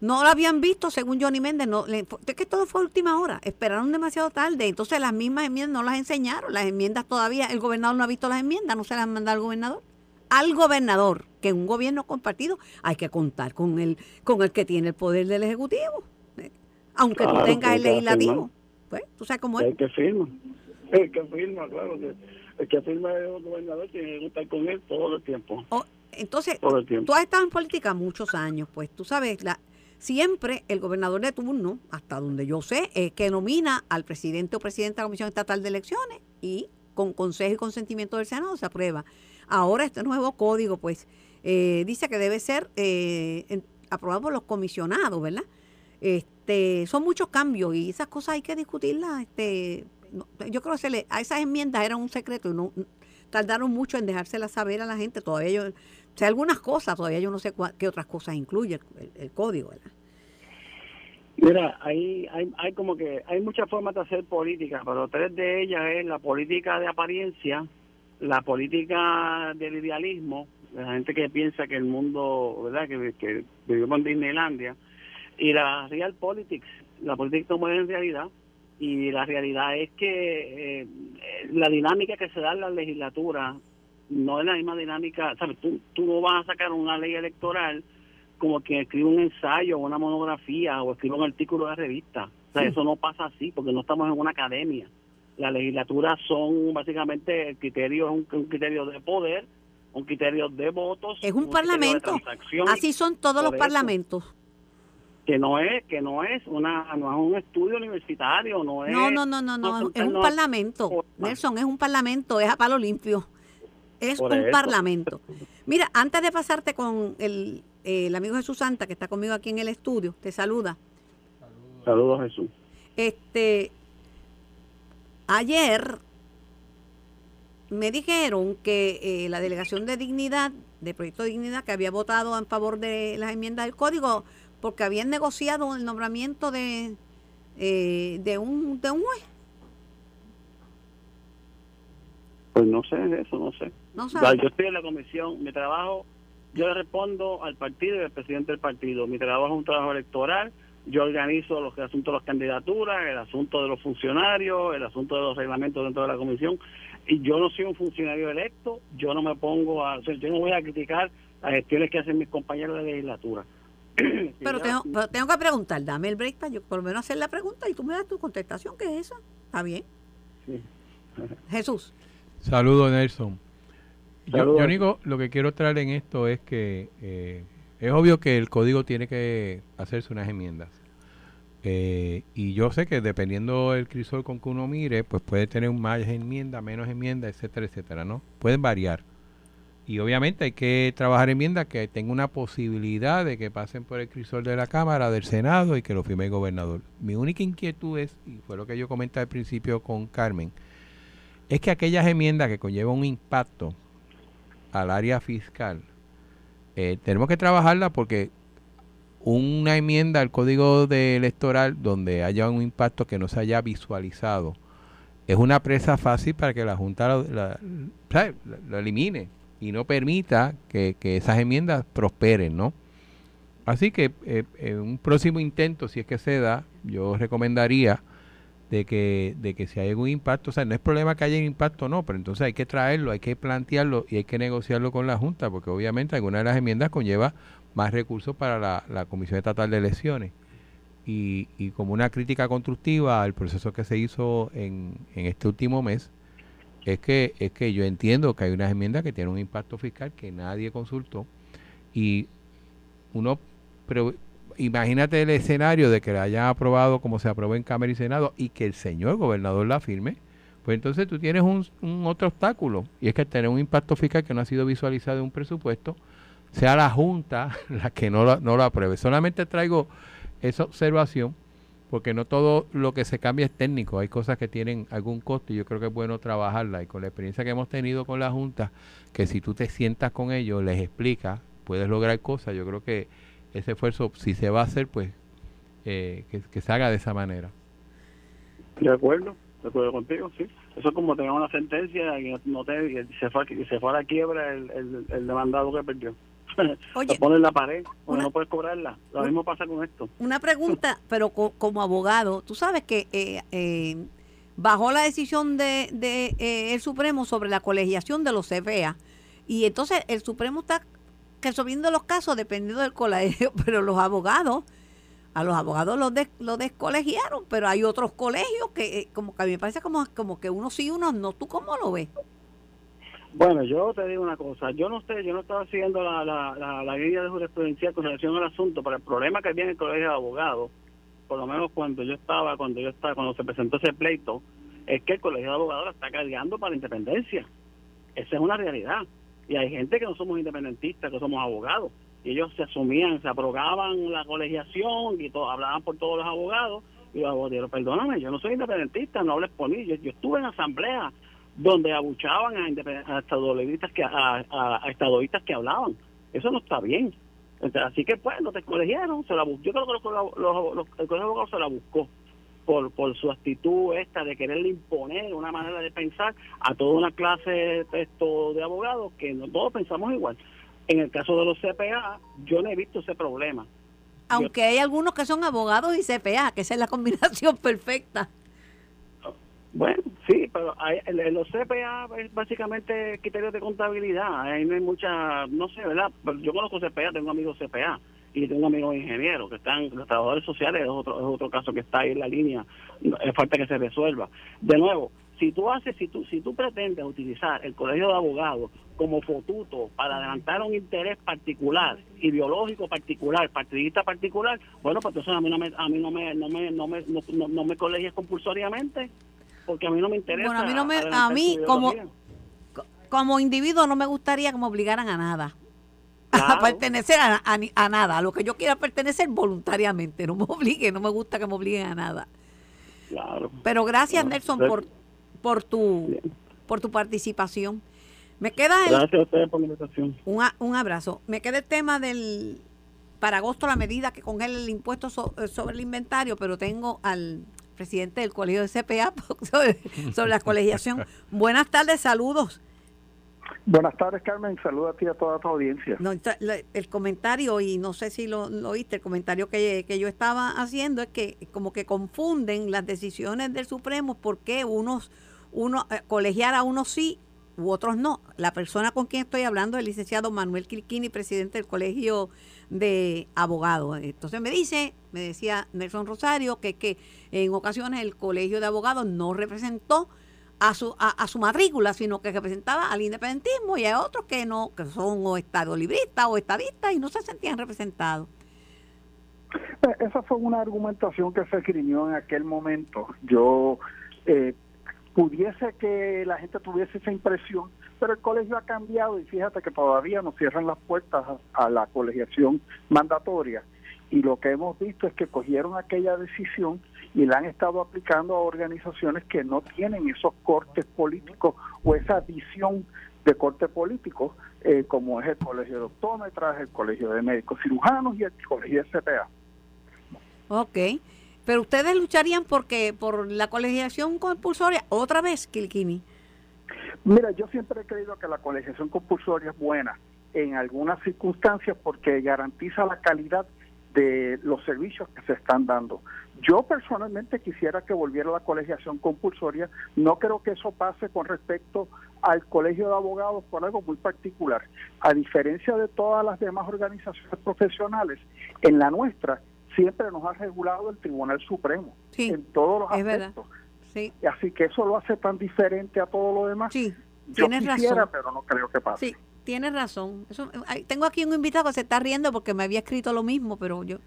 No lo habían visto, según Johnny Méndez. No, es que todo fue última hora. Esperaron demasiado tarde. Entonces las mismas enmiendas no las enseñaron. Las enmiendas todavía, el gobernador no ha visto las enmiendas, no se las han mandado al gobernador. Al gobernador, que un gobierno compartido hay que contar con el, con el que tiene el poder del Ejecutivo. Aunque tú tengas el legislativo. Pues, tú sabes cómo es. El que firma. El *laughs* que firma, claro. Que el que firma es el gobernador tiene que contar con él todo el tiempo. Entonces, tú has estado en política muchos años, pues tú sabes, la, Siempre el gobernador de turno, hasta donde yo sé, es que nomina al presidente o presidenta de la Comisión Estatal de Elecciones y con consejo y consentimiento del Senado se aprueba. Ahora este nuevo código, pues, eh, dice que debe ser eh, aprobado por los comisionados, ¿verdad? Este, son muchos cambios y esas cosas hay que discutirlas. Este, yo creo que se le, a esas enmiendas era un secreto y no tardaron mucho en dejárselas saber a la gente. Todavía yo, o algunas cosas, todavía yo no sé qué otras cosas incluye el, código, ¿verdad? Mira, hay, hay, hay como que hay muchas formas de hacer política, pero tres de ellas es la política de apariencia, la política del idealismo, de la gente que piensa que el mundo, ¿verdad? Que, que vivimos Disneylandia, y la real politics, la política como es en realidad, y la realidad es que eh, la dinámica que se da en la legislatura no es la misma dinámica, ¿sabes? Tú, tú no vas a sacar una ley electoral como que escribe un ensayo o una monografía o escribe un artículo de revista. O sea, eso no pasa así porque no estamos en una academia. La legislatura son básicamente el criterio, un, un criterio de poder, un criterio de votos. Es un, parlamento. Así son todos los parlamentos. Que no es que no es una no es un estudio universitario no es no no no no, no es un parlamento Nelson es un parlamento es a palo limpio es un parlamento. Mira, antes de pasarte con el, el, amigo Jesús Santa, que está conmigo aquí en el estudio, te saluda. Saludos, Jesús. Este, ayer me dijeron que eh, la delegación de dignidad, de Proyecto de Dignidad, que había votado en favor de las enmiendas del código, porque habían negociado el nombramiento de, eh, de, un, de un juez. Pues no sé eso, no sé. yo estoy en la comisión, mi trabajo, yo le respondo al partido y al presidente del partido. Mi trabajo es un trabajo electoral, yo organizo los asuntos de las candidaturas, el asunto de los funcionarios, el asunto de los reglamentos dentro de la comisión. Y yo no soy un funcionario electo, yo no me pongo a, yo no voy a criticar las gestiones que hacen mis compañeros de legislatura. *coughs* pero, tengo, pero tengo que preguntar, dame el break para yo por lo menos hacer la pregunta y tú me das tu contestación, ¿qué es eso? ¿Está bien? Sí. Jesús. Saludos, Nelson. Yo, único, lo que quiero traer en esto es que eh, es obvio que el código tiene que hacerse unas enmiendas. Eh, y yo sé que dependiendo del crisol con que uno mire, pues puede tener más enmienda, menos enmienda, etcétera, etcétera, ¿no? Pueden variar. Y obviamente hay que trabajar enmiendas que tenga una posibilidad de que pasen por el crisol de la Cámara, del Senado y que lo firme el gobernador. Mi única inquietud es, y fue lo que yo comenté al principio con Carmen, es que aquellas enmiendas que conllevan un impacto al área fiscal, eh, tenemos que trabajarla porque una enmienda al código de electoral donde haya un impacto que no se haya visualizado es una presa fácil para que la Junta la, elimine y no permita que, esas enmiendas prosperen, ¿no? Así que eh, en un próximo intento, si es que se da, yo recomendaría de que, de que si hay algún impacto, o sea, no es problema que haya un impacto, no, pero entonces hay que traerlo, hay que plantearlo y hay que negociarlo con la Junta, porque obviamente alguna de las enmiendas conlleva más recursos para la, Comisión Estatal de Elecciones. Y, y, como una crítica constructiva al proceso que se hizo en, en este último mes, es que, es que yo entiendo que hay unas enmiendas que tienen un impacto fiscal que nadie consultó y uno imagínate el escenario de que la hayan aprobado como se aprobó en Cámara y Senado y que el señor gobernador la firme, pues entonces tú tienes un, otro obstáculo y es que tener un impacto fiscal que no ha sido visualizado en un presupuesto, sea la Junta *laughs* la que no, no lo apruebe. Solamente traigo esa observación porque no todo lo que se cambia es técnico, hay cosas que tienen algún costo y yo creo que es bueno trabajarla y con la experiencia que hemos tenido con la Junta, que si tú te sientas con ellos, les explicas, puedes lograr cosas, yo creo que ese esfuerzo, si se va a hacer, pues eh, que, se haga de esa manera. De acuerdo, de acuerdo contigo, sí. Eso es como tener una sentencia y, no te, se, fue, a la quiebra el, el demandado que perdió. Oye, *laughs* te pones la pared, o no puedes cobrarla. Lo mismo pasa con esto. Una pregunta, *laughs* pero como abogado, tú sabes que eh, eh, bajó la decisión de, de eh, el Supremo sobre la colegiación de los CPA y entonces el Supremo está resolviendo los casos dependiendo del colegio, *laughs* pero los abogados a los abogados los, los descolegiaron, pero hay otros colegios que eh, como que a mí me parece como, como que unos sí, unos no. ¿Tú cómo lo ves? Bueno, yo te digo una cosa, yo no sé, yo no estaba siguiendo la, la, la, guía de jurisprudencia con relación al asunto, pero el problema que viene el colegio de abogados, por lo menos cuando yo estaba, cuando yo estaba, cuando se presentó ese pleito, es que el colegio de abogados la está cargando para la independencia. Esa es una realidad. Y hay gente que no somos independentistas, que somos abogados. Y ellos se asumían, se aprobaban la colegiación y todo, hablaban por todos los abogados. Y los abogados perdóname, yo no soy independentista, no hables por mí. Yo, yo estuve en asamblea donde abuchaban a, a que a, a, que hablaban. Eso no está bien. así que pues no te colegiaron, se la yo creo que los, los, el colegio de abogados se la buscó por, por su actitud esta de quererle imponer una manera de pensar a toda una clase esto de abogados que no todos pensamos igual. En el caso de los CPA, yo no he visto ese problema. Aunque hay algunos que son abogados y CPA, que esa es la combinación *laughs* perfecta. Bueno, sí, pero hay, los CPA es básicamente criterios de contabilidad. Ahí no hay mucha, no sé, ¿verdad? yo conozco CPA, tengo amigos CPA y tengo amigos ingenieros que están, los trabajadores sociales es otro, es otro caso que está ahí en la línea, es falta que se resuelva. De nuevo, si tú haces, si tú, si tú pretendes utilizar el colegio de abogados como fotuto para adelantar un interés particular, ideológico particular, partidista particular, bueno, pues entonces a mí no me, a mí no me, no me, no me, no, no me colegies compulsoriamente porque a mí no me interesa. Bueno, a mí, no me, a mí como, como individuo no me gustaría que me obligaran a nada. *laughs* A pertenecer a, a, nada, a lo que yo quiera pertenecer voluntariamente, no me obligue, no me gusta que me obliguen a nada. Claro. Pero gracias Nelson por, por tu por tu participación. Me queda Gracias a ustedes por la invitación. Un, un abrazo. Me queda el tema del para agosto la medida que congela el impuesto sobre el inventario, pero tengo al presidente del colegio de CPA *laughs* sobre, la colegiación. Buenas tardes, saludos. Buenas tardes, Carmen. Saludos a ti y a toda tu audiencia. el comentario, y no sé si lo, oíste, el comentario que, yo estaba haciendo es que como que confunden las decisiones del Supremo porque unos, uno, eh, colegiar a unos sí u otros no. La persona con quien estoy hablando es el licenciado Manuel Quilquini, presidente del Colegio de Abogados. Entonces me dice, me decía Nelson Rosario, que, que en ocasiones el Colegio de Abogados no representó a su, a, su matrícula, sino que representaba al independentismo y a otros que no, que son o libristas o estadistas y no se sentían representados. Esa fue una argumentación que se escribió en aquel momento. Yo eh, pudiese que la gente tuviese esa impresión, pero el colegio ha cambiado y fíjate que todavía nos cierran las puertas a, la colegiación mandatoria y lo que hemos visto es que cogieron aquella decisión y la han estado aplicando a organizaciones que no tienen esos cortes políticos o esa visión de corte político, eh, como es el Colegio de Optómetras, el Colegio de Médicos Cirujanos y el Colegio de CPA. Ok. Pero ustedes lucharían porque por la colegiación compulsoria, otra vez, Kilkini. Mira, yo siempre he creído que la colegiación compulsoria es buena en algunas circunstancias porque garantiza la calidad de los servicios que se están dando. Yo personalmente quisiera que volviera la colegiación compulsoria. No creo que eso pase con respecto al colegio de abogados por algo muy particular. A diferencia de todas las demás organizaciones profesionales, en la nuestra siempre nos ha regulado el Tribunal Supremo en todos los aspectos. Sí. Así que eso lo hace tan diferente a todo lo demás. Sí, tienes Yo quisiera, razón. pero no creo que pase. Sí, tienes razón. Eso, tengo aquí un invitado que se está riendo porque me había escrito lo mismo, pero yo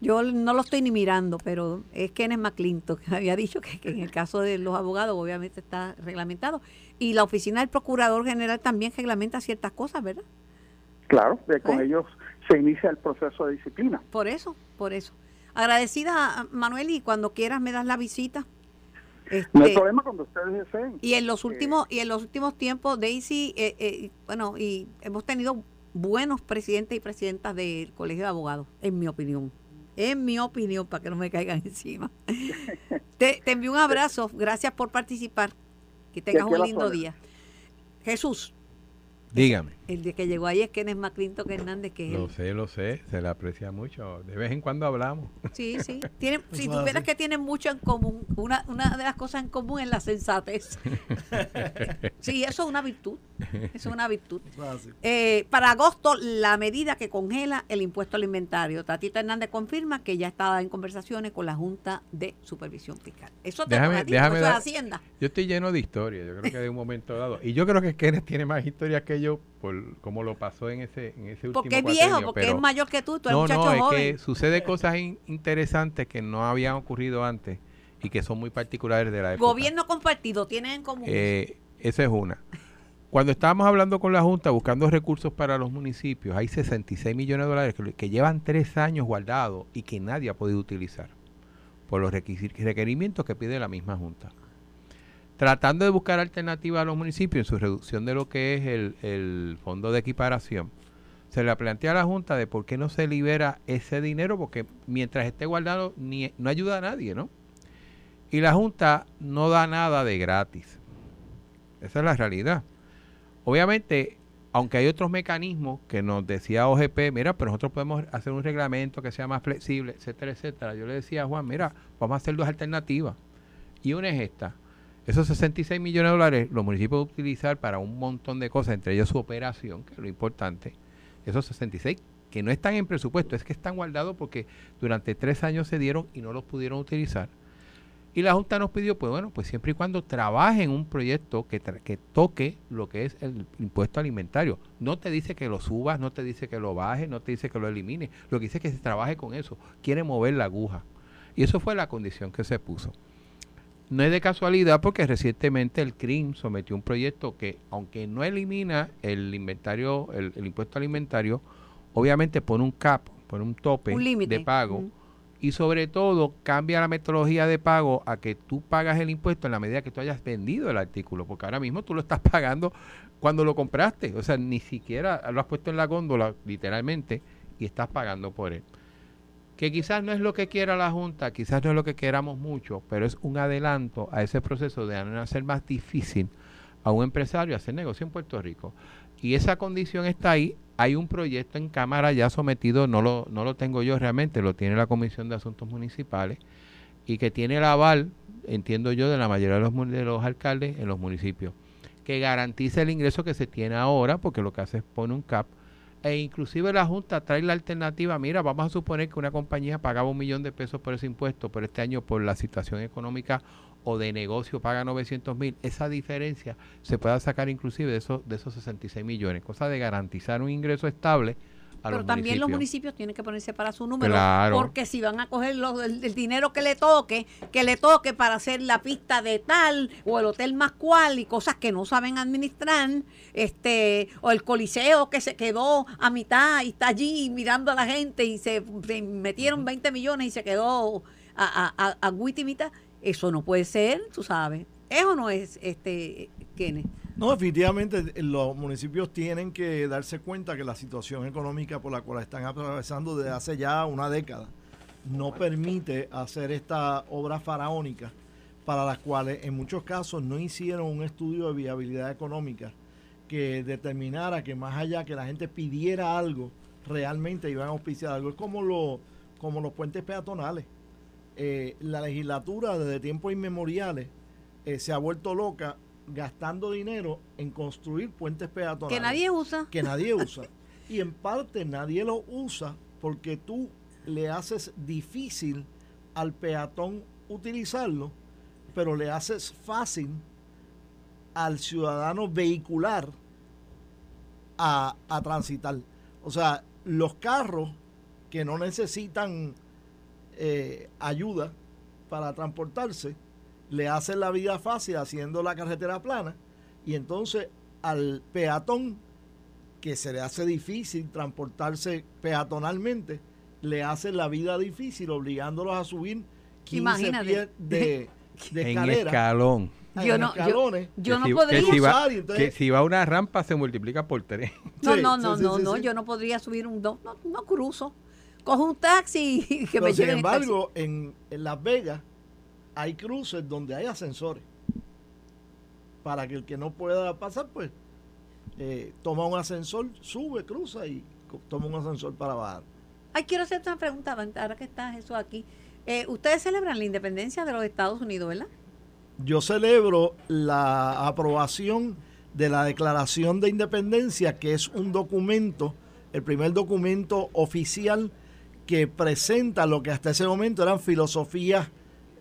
yo no lo estoy ni mirando, pero es Kenneth McClinton que había dicho que, en el caso de los abogados obviamente está reglamentado. Y la oficina del Procurador General también reglamenta ciertas cosas, ¿verdad? Claro, con ¿Eh? ellos se inicia el proceso de disciplina. Por eso, por eso. Agradecida, Manuel, y cuando quieras me das la visita. no hay Este, problema cuando ustedes deseen. y en los últimos y en los últimos tiempos, Daisy, eh, eh, bueno, y hemos tenido buenos presidentes y presidentas del Colegio de Abogados, en mi opinión. En mi opinión, para que no me caigan *laughs* encima. te, te envío un abrazo. Gracias por participar. Que tengas un lindo día. Jesús, Dígame. El de que llegó ahí es Kenneth McClintock Hernández, que es Lo sé, lo sé, se le aprecia mucho. De vez en cuando hablamos. Sí, sí. Tienen, *laughs* si tuvieras así. que tienen mucho en común, una, una de las cosas en común es la sensatez. *laughs* Sí, eso es una virtud. Eso es una virtud. Eh, para agosto, la medida que congela el impuesto al inventario. Tatita Hernández confirma que ya estaba en conversaciones con la Junta de Supervisión Fiscal. Eso te Déjame- déjame eso es dar- Hacienda. Yo estoy lleno de historias, yo creo que de un momento dado. Y yo creo que Kenneth tiene más historias que yo por cómo lo pasó en ese, en ese último Porque es viejo, porque pero- es mayor que tú, tú eres no, muchacho no, es joven. que sucede cosas in- interesantes que no habían ocurrido antes y que son muy particulares de la época. Gobierno compartido, tienen en común. Eh, esa es una. Cuando estábamos hablando con la Junta buscando recursos para los municipios, hay 66 millones de dólares que, que llevan tres años guardados y que nadie ha podido utilizar por los requerimientos que pide la misma Junta. Tratando de buscar alternativas a los municipios en su reducción de lo que es el, el fondo de equiparación, se le plantea a la Junta de por qué no se libera ese dinero, porque mientras esté guardado ni, no ayuda a nadie, ¿no? Y la Junta no da nada de gratis. Esa es la realidad. Obviamente, aunque hay otros mecanismos que nos decía OGP, mira, pero nosotros podemos hacer un reglamento que sea más flexible, etcétera, etcétera. Yo le decía a Juan, mira, vamos a hacer dos alternativas. Y una es esta. Esos 66 millones de dólares los municipios pueden utilizar para un montón de cosas, entre ellos su operación, que es lo importante. Esos 66 que no están en presupuesto, es que están guardados porque durante tres años se dieron y no los pudieron utilizar. Y la Junta nos pidió, pues bueno, pues siempre y cuando trabaje en un proyecto que, que toque lo que es el impuesto alimentario. No te dice que lo subas, no te dice que lo bajes, no te dice que lo elimines. Lo que dice es que se trabaje con eso. Quiere mover la aguja. Y eso fue la condición que se puso. No es de casualidad porque recientemente el CRIM sometió un proyecto que, aunque no elimina el inventario, el, el impuesto alimentario, obviamente pone un cap, pone un tope Un de pago Mm. y sobre todo cambia la metodología de pago a que tú pagas el impuesto en la medida que tú hayas vendido el artículo, porque ahora mismo tú lo estás *laughs* pagando cuando lo compraste, o sea, ni siquiera lo has puesto en la góndola literalmente y estás pagando por él. Que quizás no es lo que quiera la Junta, quizás no es lo que queramos mucho, pero es un adelanto a ese proceso de hacer más difícil a un empresario hacer negocio en Puerto Rico. Y esa condición está ahí. Hay un proyecto en Cámara ya sometido, no lo, no lo tengo yo realmente, lo tiene la Comisión de Asuntos Municipales y que tiene el aval, entiendo yo, de la mayoría de los, de los alcaldes en los municipios, que garantiza el ingreso que se tiene ahora, porque lo que hace es pone un cap, e inclusive la Junta trae la alternativa, mira, vamos a suponer que una compañía pagaba un millón de pesos por ese impuesto, pero este año por la situación económica o de negocio paga 900 mil, esa diferencia se pueda sacar inclusive de esos, de esos 66 millones, cosa de garantizar un ingreso estable a Pero los también los municipios. tienen que ponerse para su número. Claro. Porque si van a coger los- el, el dinero que le toque, que le toque para hacer la pista de tal, o el hotel más cual, y cosas que no saben administrar, este, o el coliseo que se quedó a mitad y está allí mirando a la gente y se, se metieron 20 millones y se quedó a, a, a, a. Eso no puede ser, tú sabes. ¿Eso no es, este, Kenneth? No, definitivamente eh, los municipios tienen que darse cuenta que la situación económica por la cual están atravesando desde hace ya una década no permite hacer esta obra faraónica para las cuales en muchos casos no hicieron un estudio de viabilidad económica que determinara que más allá que la gente pidiera algo, realmente iban a auspiciar algo. Es como, lo, como los puentes peatonales. Eh, la legislatura desde tiempos inmemoriales eh, se ha vuelto loca gastando dinero en construir puentes peatonales Que nadie usa. que nadie *laughs* usa. Y en parte nadie lo usa porque tú le haces difícil al peatón utilizarlo, pero le haces fácil al ciudadano vehicular a, a transitar. O sea, los carros que no necesitan eh, ayuda para transportarse, le hacen la vida fácil haciendo la carretera plana y entonces al peatón que se le hace difícil transportarse peatonalmente, le hacen la vida difícil obligándolos a subir 15 Imagínate. pies de, *laughs* de en escalera. escalón. Yo no- yo- escalones. Yo Que no si- podría. Que si, va, que si va a una rampa se multiplica por tres. *laughs* No, Sí, no, sí, no, sí, no, sí, no, sí. yo no podría subir un no, no, no cruzo. Cojo un taxi *laughs* y que Pero me sin lleven embargo, en, en Las Vegas hay cruces donde hay ascensores. Para que el que no pueda pasar, pues eh, toma un ascensor, sube, cruza y toma un ascensor para bajar. Ay, quiero hacerte una pregunta, ahora que está eso aquí. Eh, ustedes celebran la independencia de los Estados Unidos, ¿verdad? Yo celebro la aprobación de la Declaración de Independencia, que es un documento, el primer documento oficial que presenta lo que hasta ese momento eran filosofías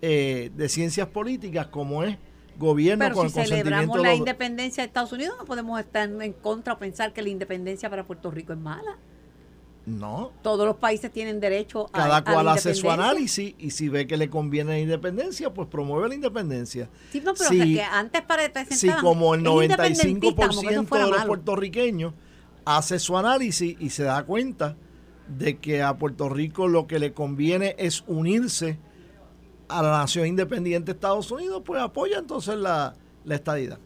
eh, de ciencias políticas, como es gobierno Pero con si el celebramos la independencia de Estados Unidos, no podemos estar en contra o pensar que la independencia para Puerto Rico es mala. No, Todos los países tienen derecho a cada a la cual hace su análisis y si ve que le conviene la independencia, pues promueve la independencia. Sí, no, pero Si- sea, que antes para Si como el es independentista, como que eso 95% fuera de los malo. puertorriqueños hace su análisis y se da cuenta de que a Puerto Rico lo que le conviene es unirse a la nación independiente de Estados Unidos, pues apoya entonces la, la estadidad.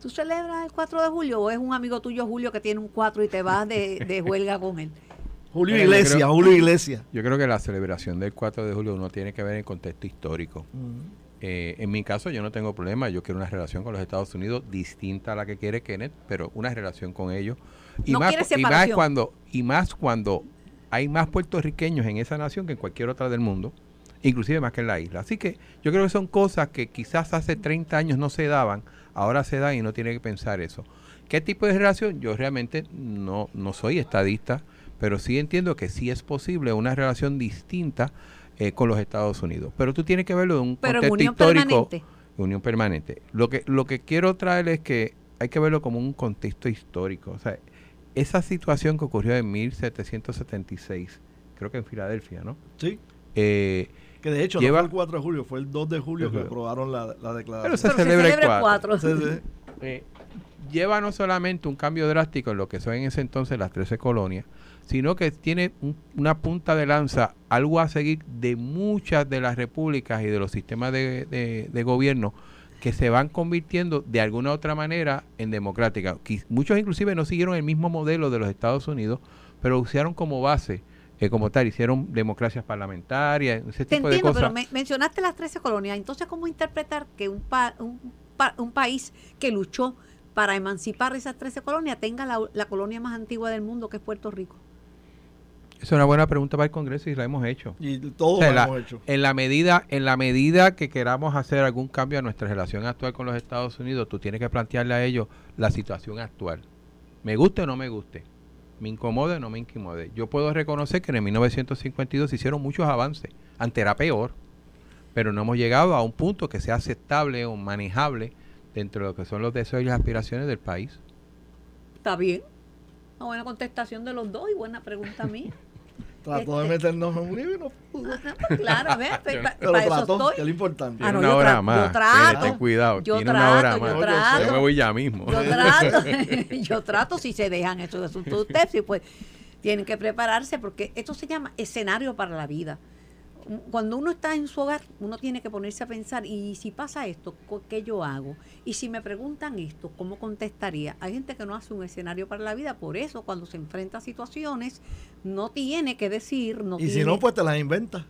¿Tú celebras el 4 de julio o es un amigo tuyo, Julio, que tiene un 4 y te vas de, de huelga con él? *laughs* Julio Iglesias, creo- Julio Iglesias. Yo creo que la celebración del 4 de julio no tiene que ver en contexto histórico. Eh, en mi caso yo no tengo problema, yo quiero una relación con los Estados Unidos distinta a la que quiere Kenneth, pero una relación con ellos. Y, No más, y más cuando y más cuando hay más puertorriqueños en esa nación que en cualquier otra del mundo, inclusive más que en la isla. Así que yo creo que son cosas que quizás hace 30 años no se daban, ahora se dan y no tiene que pensar eso. ¿Qué tipo de relación? Yo realmente no, no soy estadista, pero sí entiendo que sí es posible una relación distinta eh, con los Estados Unidos. Pero tú tienes que verlo de un Pero contexto unión histórico. permanente. Unión permanente. Lo que, lo que quiero traer es que hay que verlo como un contexto histórico. O sea, esa situación que ocurrió en 1776, creo que en Filadelfia, ¿no? Sí, Eh, que de hecho Lleva- no fue el 4 de julio, fue el 2 de julio que aprobaron la, la pero declaración. se Pero se celebra el celebra el 4. 4. Sí, sí. eh, lleva no solamente un cambio drástico en lo que son en ese entonces las 13 colonias, sino que tiene un- una punta de lanza, algo a seguir de muchas de las repúblicas y de los sistemas de, de- de gobierno que se van convirtiendo de alguna u otra manera en democráticas. Muchos inclusive no siguieron el mismo modelo de los Estados Unidos, pero lo usaron como base, eh, como tal, hicieron democracias parlamentarias, ese Te tipo de entiendo, cosas. pero me- mencionaste las 13 colonias. Entonces, ¿cómo interpretar que un, pa- un, pa- un país que luchó para emancipar esas 13 colonias tenga la, la colonia más antigua del mundo, que es Puerto Rico? Es una buena pregunta para el Congreso y la hemos hecho. Y todos O sea, lo la- hemos hecho. En la medida, en la medida que queramos hacer algún cambio a nuestra relación actual con los Estados Unidos, tú tienes que plantearle a ellos la situación actual. Me guste o no me guste, me incomode o no me incomode. Yo puedo reconocer que en el 1952 se hicieron muchos avances. Antes era peor, pero no hemos llegado a un punto que sea aceptable o manejable dentro de lo que son los deseos y las aspiraciones del país. Está bien. Una buena contestación de los dos y buena pregunta mía. *laughs* Trató de este- meternos en un libro y no pudo. Pues claro, pa- *laughs* pa- Pero para eso trató, que es estoy. lo importante. Ah, no, una yo hora más. yo trato. Ten cuidado. Yo Tiene una hora trato, más. yo trato. Yo me voy ya mismo. Yo trato, *laughs* *laughs* yo trato si se dejan esos asuntos de ustedes, sí, pues tienen que prepararse porque esto se llama escenario para la vida. Cuando uno está en su hogar, uno tiene que ponerse a pensar, y si pasa esto, ¿qué yo hago? Y si me preguntan esto, ¿cómo contestaría? Hay gente que no hace un escenario para la vida, por eso cuando se enfrenta a situaciones, no tiene que decir, no Y si tiene- no, pues te las inventas.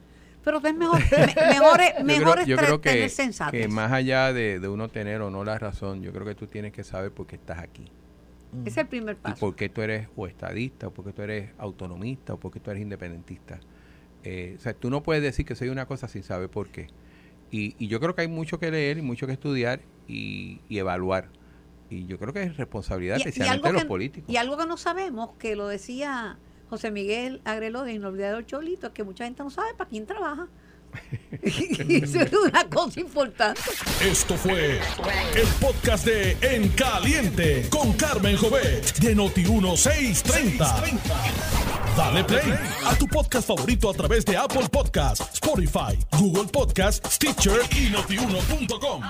Pero es mejor, *laughs* me- mejor Yo mejor creo, yo creo que, tener sensatez. que más allá de, de uno tener o no la razón, yo creo que tú tienes que saber por qué estás aquí. Es el primer Y paso. por qué tú eres o estadista, o por qué tú eres autonomista, o por qué tú eres independentista. Eh, o sea, tú no puedes decir que soy una cosa sin saber por qué. Y, y yo creo que hay mucho que leer y mucho que estudiar y, y evaluar. Y yo creo que es responsabilidad Y- especialmente de los que- Y, Y algo que no sabemos, que lo decía José Miguel Agreló de Inolvidable Cholito, es que mucha gente no sabe para quién trabaja. *laughs* eso es una cosa importante. Esto fue el podcast de En Caliente con Carmen Jovet de Noti1630. Dale play a tu podcast favorito a través de Apple Podcasts, Spotify, Google Podcasts, Stitcher y notiuno.com.